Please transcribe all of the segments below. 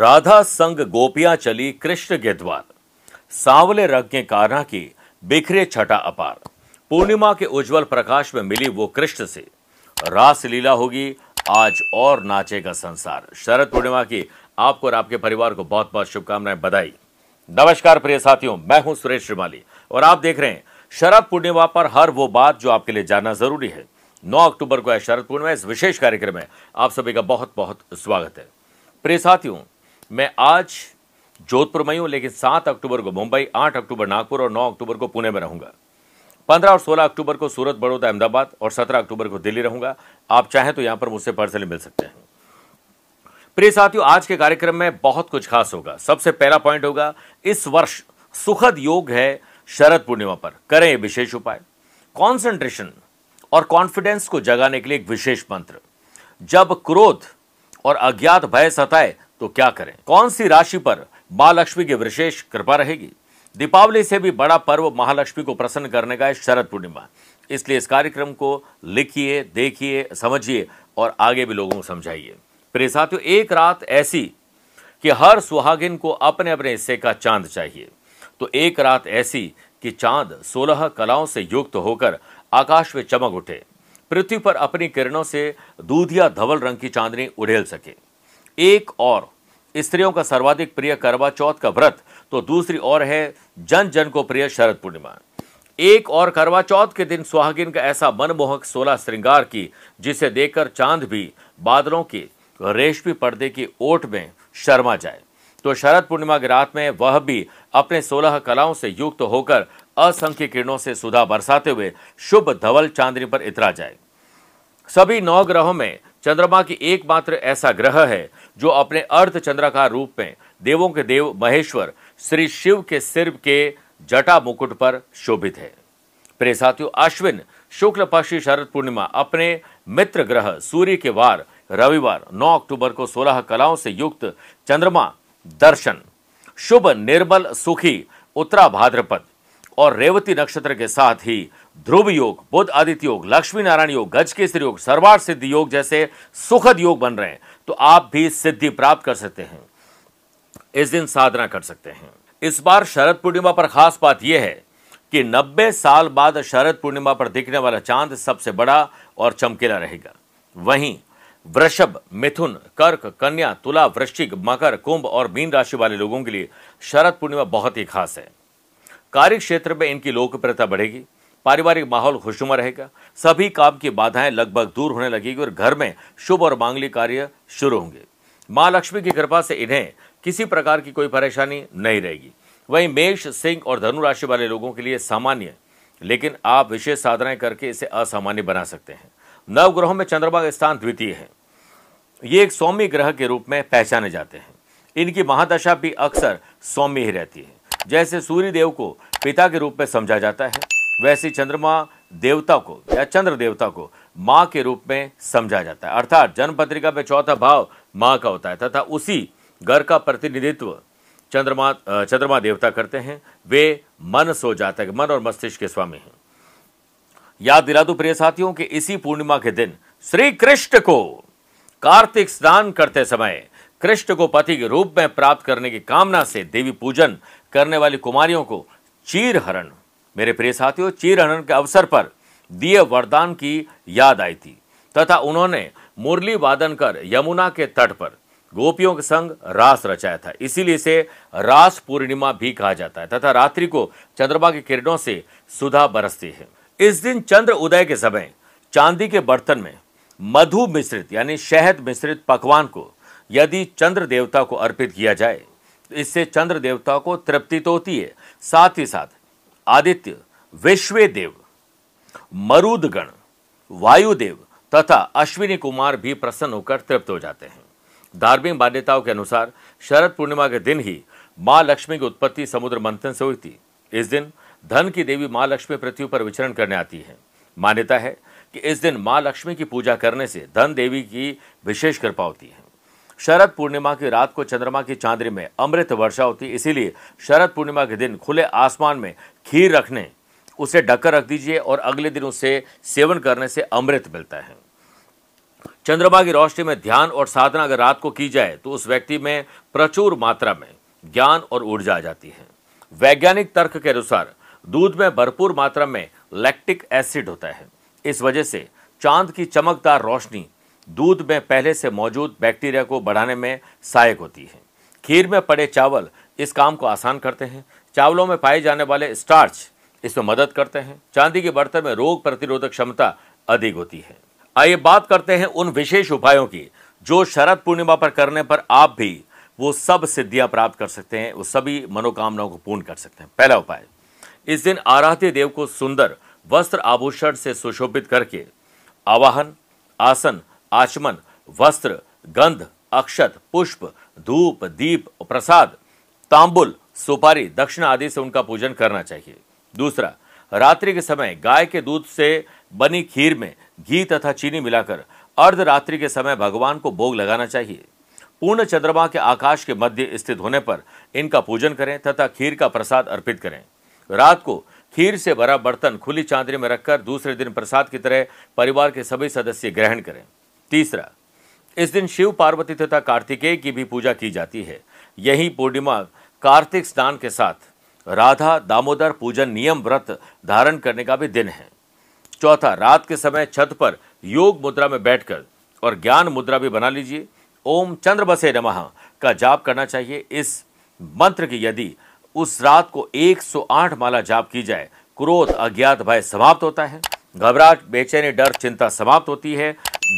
राधा संग गोपियाँ चली कृष्ण के द्वार। सांवले रंग के की बिखरे छटा अपार। पूर्णिमा के उज्जवल प्रकाश में मिली वो कृष्ण से। रास लीला होगी, आज और नाचेगा संसार। शरद पूर्णिमा की आपको और आपके परिवार को बहुत बहुत शुभकामनाएँ बधाई। नमस्कार प्रिय साथियों, मैं हूँ सुरेश श्रीमाली और आप देख रहे हैं शरद पूर्णिमा पर हर वो बात जो आपके लिए जानना ज़रूरी है। 9 अक्टूबर को है शरद पूर्णिमा, इस विशेष कार्यक्रम में आप सभी का बहुत बहुत स्वागत है। प्रिय साथियों मैं आज जोधपुर में हूँ लेकिन सात अक्टूबर को मुंबई, आठ अक्टूबर नागपुर और नौ अक्टूबर को पुणे में रहूँगा। 15 और 16 अक्टूबर को सूरत, बड़ौदा, अहमदाबाद और 17 अक्टूबर को दिल्ली रहूँगा। आप चाहें तो यहाँ पर मुझसे पर्सनली मिल सकते हैं। प्रिय साथियों, आज के कार्यक्रम में बहुत कुछ खास होगा। सबसे पहला पॉइंट होगा, इस वर्ष सुखद योग है शरद पूर्णिमा पर। करें विशेष उपाय। कॉन्सेंट्रेशन और कॉन्फिडेंस को जगाने के लिए एक विशेष मंत्र। जब क्रोध और अज्ञात भय सताए तो क्या करें? कौन सी राशि पर माँ लक्ष्मी की विशेष कृपा रहेगी? दीपावली से भी बड़ा पर्व महालक्ष्मी को प्रसन्न करने का है शरद पूर्णिमा। इसलिए इस कार्यक्रम को लिखिए, देखिए, समझिए और आगे भी लोगों को समझाइए। प्रिय साथियों, एक रात ऐसी कि हर सुहागिन को अपने अपने हिस्से का चाँद चाहिए। तो एक रात ऐसी कि चाँद सोलह कलाओं से युक्त होकर आकाश में चमक उठे। पृथ्वी पर अपनी किरणों से दूधिया धवल रंग की चांदनी उड़ेल सके। एक और, स्त्रियों का सर्वाधिक प्रिय करवा चौथ का व्रत तो दूसरी ओर है जन जन को प्रिय शरद पूर्णिमा। एक और करवा चौथ के दिन सुहागिन का ऐसा मनमोहक सोलह श्रृंगार की, जिसे देखकर चाँद भी बादलों के रेशमी पर्दे की ओट में शर्मा जाए। तो शरद पूर्णिमा की रात में वह भी अपने सोलह कलाओं से युक्त होकर असंख्य किरणों से सुधा बरसाते हुए शुभ धवल चांदनी पर इतरा जाए। सभी नौ ग्रहों में चंद्रमा की एकमात्र ऐसा ग्रह है जो अपने अर्ध चंद्राकार रूप में देवों के देव महेश्वर, श्री शिव के सिर के जटा मुकुट पर शोभित है। प्रिय साथियों, अश्विन शुक्ल पक्षी शरद पूर्णिमा अपने मित्र ग्रह सूर्य के वार रविवार 9 अक्टूबर को 16 कलाओं से युक्त चंद्रमा दर्शन, शुभ निर्मल सुखी उत्तरा भाद्रपद और रेवती नक्षत्र के साथ ही ध्रुव योग बुद्ध आदित्य योग, लक्ष्मी नारायण योग, गज केसरी योग, सर्वार सिद्धि योग जैसे सुखद योग बन रहे हैं। तो आप भी सिद्धि प्राप्त कर सकते हैं। इस दिन साधना कर सकते हैं। इस बार शरद पूर्णिमा पर खास बात यह है कि 90 साल बाद शरद पूर्णिमा पर दिखने वाला चाँद सबसे बड़ा और चमकीला रहेगा। वहीं वृषभ, मिथुन, कर्क, कन्या, तुला, वृश्चिक, मकर, कुंभ और मीन राशि वाले लोगों के लिए शरद पूर्णिमा बहुत ही खास है। कार्य क्षेत्र में इनकी लोकप्रियता बढ़ेगी। पारिवारिक माहौल खुशनुमा रहेगा। सभी काम की बाधाएँ लगभग दूर होने लगेगी और घर में शुभ और मांगलिक कार्य शुरू होंगे। माँ लक्ष्मी की कृपा से इन्हें किसी प्रकार की कोई परेशानी नहीं रहेगी। वहीं मेष, सिंह और धनु राशि वाले लोगों के लिए सामान्य, लेकिन आप विशेष साधनाएँ करके इसे असामान्य बना सकते हैं। नव ग्रहों में चंद्रमा का स्थान द्वितीय है। ये एक सौम्य ग्रह के रूप में पहचाने जाते हैं। इनकी महादशा भी अक्सर सौम्य ही रहती है। जैसे सूर्य देव को पिता के रूप में समझा जाता है वैसे चंद्रमा देवता को या चंद्र देवता को माँ के रूप में समझा जाता है। अर्थात जन्म पत्रिका में चौथा भाव माँ का होता है, तथा उसी घर का प्रतिनिधित्व चंद्रमा चंद्रमा देवता करते हैं। वे मन सो जाता है, मन और मस्तिष्क के स्वामी हैं। याद दिला दो प्रिय साथियों कि इसी पूर्णिमा के दिन श्री कृष्ण को कार्तिक स्नान करते समय कृष्ण को पति के रूप में प्राप्त करने की कामना से देवी पूजन करने वाली कुमारियों को चीर हरण मेरे प्रिय साथियों चीर हरण के अवसर पर दिए वरदान की याद आई थी, तथा उन्होंने मुरली वादन कर यमुना के तट पर गोपियों के संग रास रचाया था। इसीलिए इसे रास पूर्णिमा भी कहा जाता है, तथा रात्रि को चंद्रमा की किरणों से सुधा बरसती है। इस दिन चंद्र उदय के समय चांदी के बर्तन में मधु मिश्रित, यानी शहद मिश्रित पकवान को यदि चंद्र देवता को अर्पित किया जाए तो इससे चंद्र देवता को तृप्ति तो होती है, साथ ही साथ आदित्य, विश्वे देव, मरुदगण, वायुदेव तथा अश्विनी कुमार भी प्रसन्न होकर तृप्त हो जाते हैं। धार्मिक मान्यताओं के अनुसार शरद पूर्णिमा के दिन ही माँ लक्ष्मी की उत्पत्ति समुद्र मंथन से हुई थी। इस दिन धन की देवी माँ लक्ष्मी पृथ्वी पर विचरण करने आती है। मान्यता है कि इस दिन माँ लक्ष्मी की पूजा करने से धन देवी की विशेष कृपा होती है। शरद पूर्णिमा की रात को चंद्रमा की चांदनी में अमृत वर्षा होती, इसीलिए शरद पूर्णिमा के दिन खुले आसमान में खीर रखने, उसे ढककर रख दीजिए और अगले दिन उसे सेवन करने से अमृत मिलता है। चंद्रमा की रोशनी में ध्यान और साधना अगर रात को की जाए तो उस व्यक्ति में प्रचुर मात्रा में ज्ञान और ऊर्जा आ जाती है। वैज्ञानिक तर्क के अनुसार, दूध में भरपूर मात्रा में लैक्टिक एसिड होता है। इस वजह से चाँद की चमकदार रोशनी दूध में पहले से मौजूद बैक्टीरिया को बढ़ाने में सहायक होती है। खीर में पड़े चावल इस काम को आसान करते हैं चावलों में पाए जाने वाले स्टार्च इसमें मदद करते हैं। चांदी के बर्तन में रोग प्रतिरोधक क्षमता अधिक होती है। आइए बात करते हैं उन विशेष उपायों की, जो शरद पूर्णिमा पर करने पर आप भी वो सब सिद्धियाँ प्राप्त कर सकते हैं, वो सभी मनोकामनाओं को पूर्ण कर सकते हैं। पहला उपाय, इस दिन आराध्य देव को सुंदर वस्त्र आभूषण से सुशोभित करके आवाहन, आसन, आचमन, वस्त्र, गंध, अक्षत, पुष्प, धूप, दीप, प्रसाद, तांबुल सुपारी दक्षिण आदि से उनका पूजन करना चाहिए। दूसरा, रात्रि के समय गाय के दूध से बनी खीर में घी तथा चीनी मिलाकर अर्धरात्रि के समय भगवान को भोग लगाना चाहिए। पूर्ण चंद्रमा के आकाश के मध्य स्थित होने पर इनका पूजन करें तथा खीर का प्रसाद अर्पित करें। रात को खीर से भरा बर्तन खुली चांदनी में रखकर दूसरे दिन प्रसाद की तरह परिवार के सभी सदस्य ग्रहण करें। तीसरा, इस दिन शिव पार्वती तथा कार्तिकेय की भी पूजा की जाती है। यही पूर्णिमा कार्तिक स्नान के साथ राधा दामोदर पूजन नियम व्रत धारण करने का भी दिन है। चौथा, रात के समय छत पर योग मुद्रा में बैठकर और ज्ञान मुद्रा भी बना लीजिए। ओम चंद्र बसे नमः का जाप करना चाहिए। इस मंत्र की यदि उस रात को 108 माला जाप की जाए, क्रोध, अज्ञात भय समाप्त होता है। घबराहट, बेचैनी, डर, चिंता समाप्त होती है।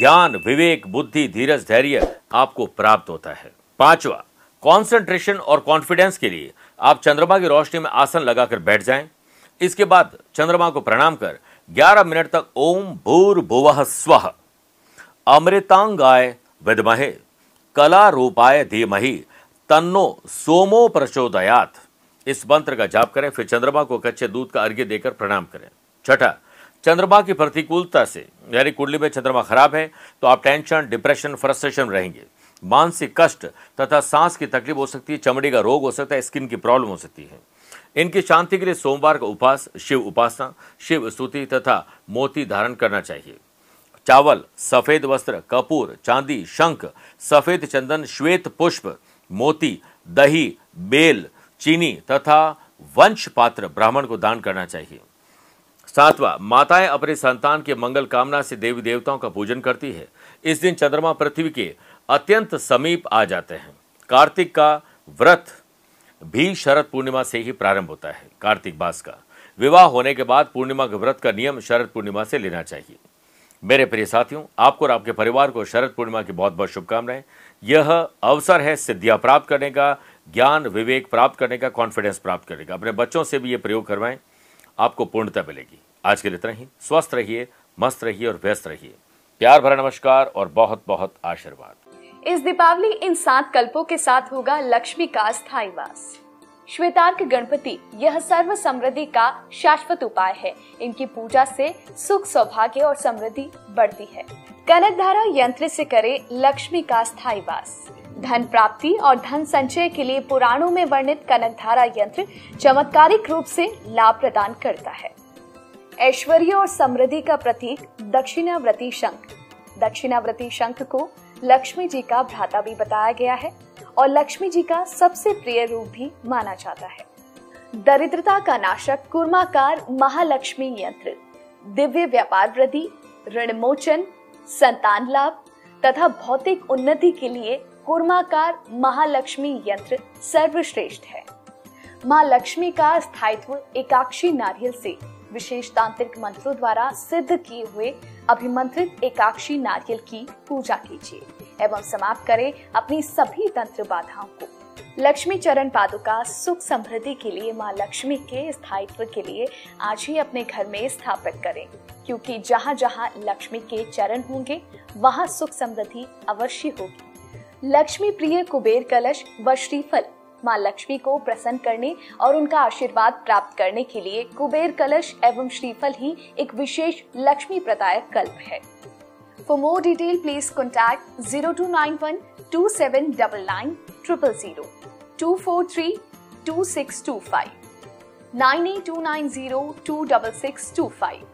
ज्ञान, विवेक, बुद्धि, धीरज, धैर्य आपको प्राप्त होता है। पांचवा कॉन्सेंट्रेशन और कॉन्फिडेंस के लिए आप चंद्रमा की रोशनी में आसन लगाकर बैठ जाएँ। इसके बाद चंद्रमा को प्रणाम कर 11 मिनट तक ओम भूर भुव स्व। अमृतांगाय विदमहे, कला रूपाय धीमहि, तन्नो सोमो प्रचोदयात। इस मंत्र का जाप करें, फिर चंद्रमा को कच्चे दूध का अर्घ्य देकर प्रणाम करें। छठा, चंद्रमा की प्रतिकूलता से, यानी कुंडली में चंद्रमा खराब है तो आप टेंशन, डिप्रेशन, फ्रस्ट्रेशन रहेंगे। मानसिक कष्ट तथा सांस की तकलीफ़ हो सकती है, चमड़ी का रोग हो सकता है, स्किन की प्रॉब्लम हो सकती है। इनकी शांति के लिए सोमवार का उपवास, शिव उपासना, शिव स्तुति तथा मोती धारण करना चाहिए। चावल, सफ़ेद वस्त्र, कपूर, चांदी, शंख, सफ़ेद चंदन, श्वेत पुष्प, मोती, दही, बेल, चीनी तथा वंश पात्र ब्राह्मण को दान करना चाहिए। सातवा, माताएँ अपने संतान के मंगल कामना से देवी देवताओं का पूजन करती है। इस दिन चंद्रमा पृथ्वी के अत्यंत समीप आ जाते हैं। कार्तिक का व्रत भी शरद पूर्णिमा से ही प्रारंभ होता है, कार्तिक मास का। विवाह होने के बाद पूर्णिमा के व्रत का नियम शरद पूर्णिमा से लेना चाहिए। मेरे प्रिय साथियों, आपको और आपके परिवार को शरद पूर्णिमा की बहुत बहुत शुभकामनाएँ। यह अवसर है सिद्धियाँ प्राप्त करने का, ज्ञान, विवेक प्राप्त करने का कॉन्फिडेंस प्राप्त करने का। अपने बच्चों से भी ये प्रयोग करवाएँ, आपको पूर्णता मिलेगी। आज के लिए इतना ही। स्वस्थ रहिए, मस्त रहिए और व्यस्त रहिए। प्यार भरा नमस्कार और बहुत बहुत आशीर्वाद। इस दीपावली इन सात कल्पों के साथ होगा लक्ष्मी का स्थायी वास। श्वेतार्क गणपति, यह सर्व समृद्धि का शाश्वत उपाय है। इनकी पूजा से सुख सौभाग्य और समृद्धि बढ़ती है। कनक धारा यंत्र से करे लक्ष्मी का स्थायी वास। धन प्राप्ति और धन संचय के लिए पुराणों में वर्णित कनक धारा यंत्र चमत्कारिक रूप से लाभ प्रदान करता है। ऐश्वर्य और समृद्धि का प्रतीक दक्षिणाव्रती शंख। दक्षिणाव्रती शंख को लक्ष्मी जी का भ्राता भी बताया गया है और लक्ष्मी जी का सबसे प्रिय रूप भी माना जाता है। दरिद्रता का नाशक कुर्माकार महालक्ष्मी यंत्र, दिव्य व्यापार वृद्धि, ऋण मोचन, संतान लाभ तथा भौतिक उन्नति के लिए कुर्माकार महालक्ष्मी यंत्र सर्वश्रेष्ठ है। माँ लक्ष्मी का स्थायित्व एकाक्षी नारियल से विशेष तांत्रिक मंत्रों द्वारा सिद्ध किए हुए अभिमंत्रित एकाक्षी नारियल की पूजा कीजिए एवं समाप्त करें अपनी सभी तंत्र बाधाओं को। लक्ष्मी चरण पादुका सुख समृद्धि के लिए, माँ लक्ष्मी के स्थायित्व के लिए आज ही अपने घर में स्थापित करें, क्योंकि जहाँ जहाँ लक्ष्मी के चरण होंगे, वहाँ सुख समृद्धि अवश्य होगी। लक्ष्मी प्रिय कुबेर कलश व श्रीफल माँ लक्ष्मी को प्रसन्न करने और उनका आशीर्वाद प्राप्त करने के लिए कुबेर कलश एवं श्रीफल ही एक विशेष लक्ष्मी प्रदायक कल्प है। For more detail please contact zero two nine one two seven double nine triple zero two four three two six two five nine eight two nine zero two double six two five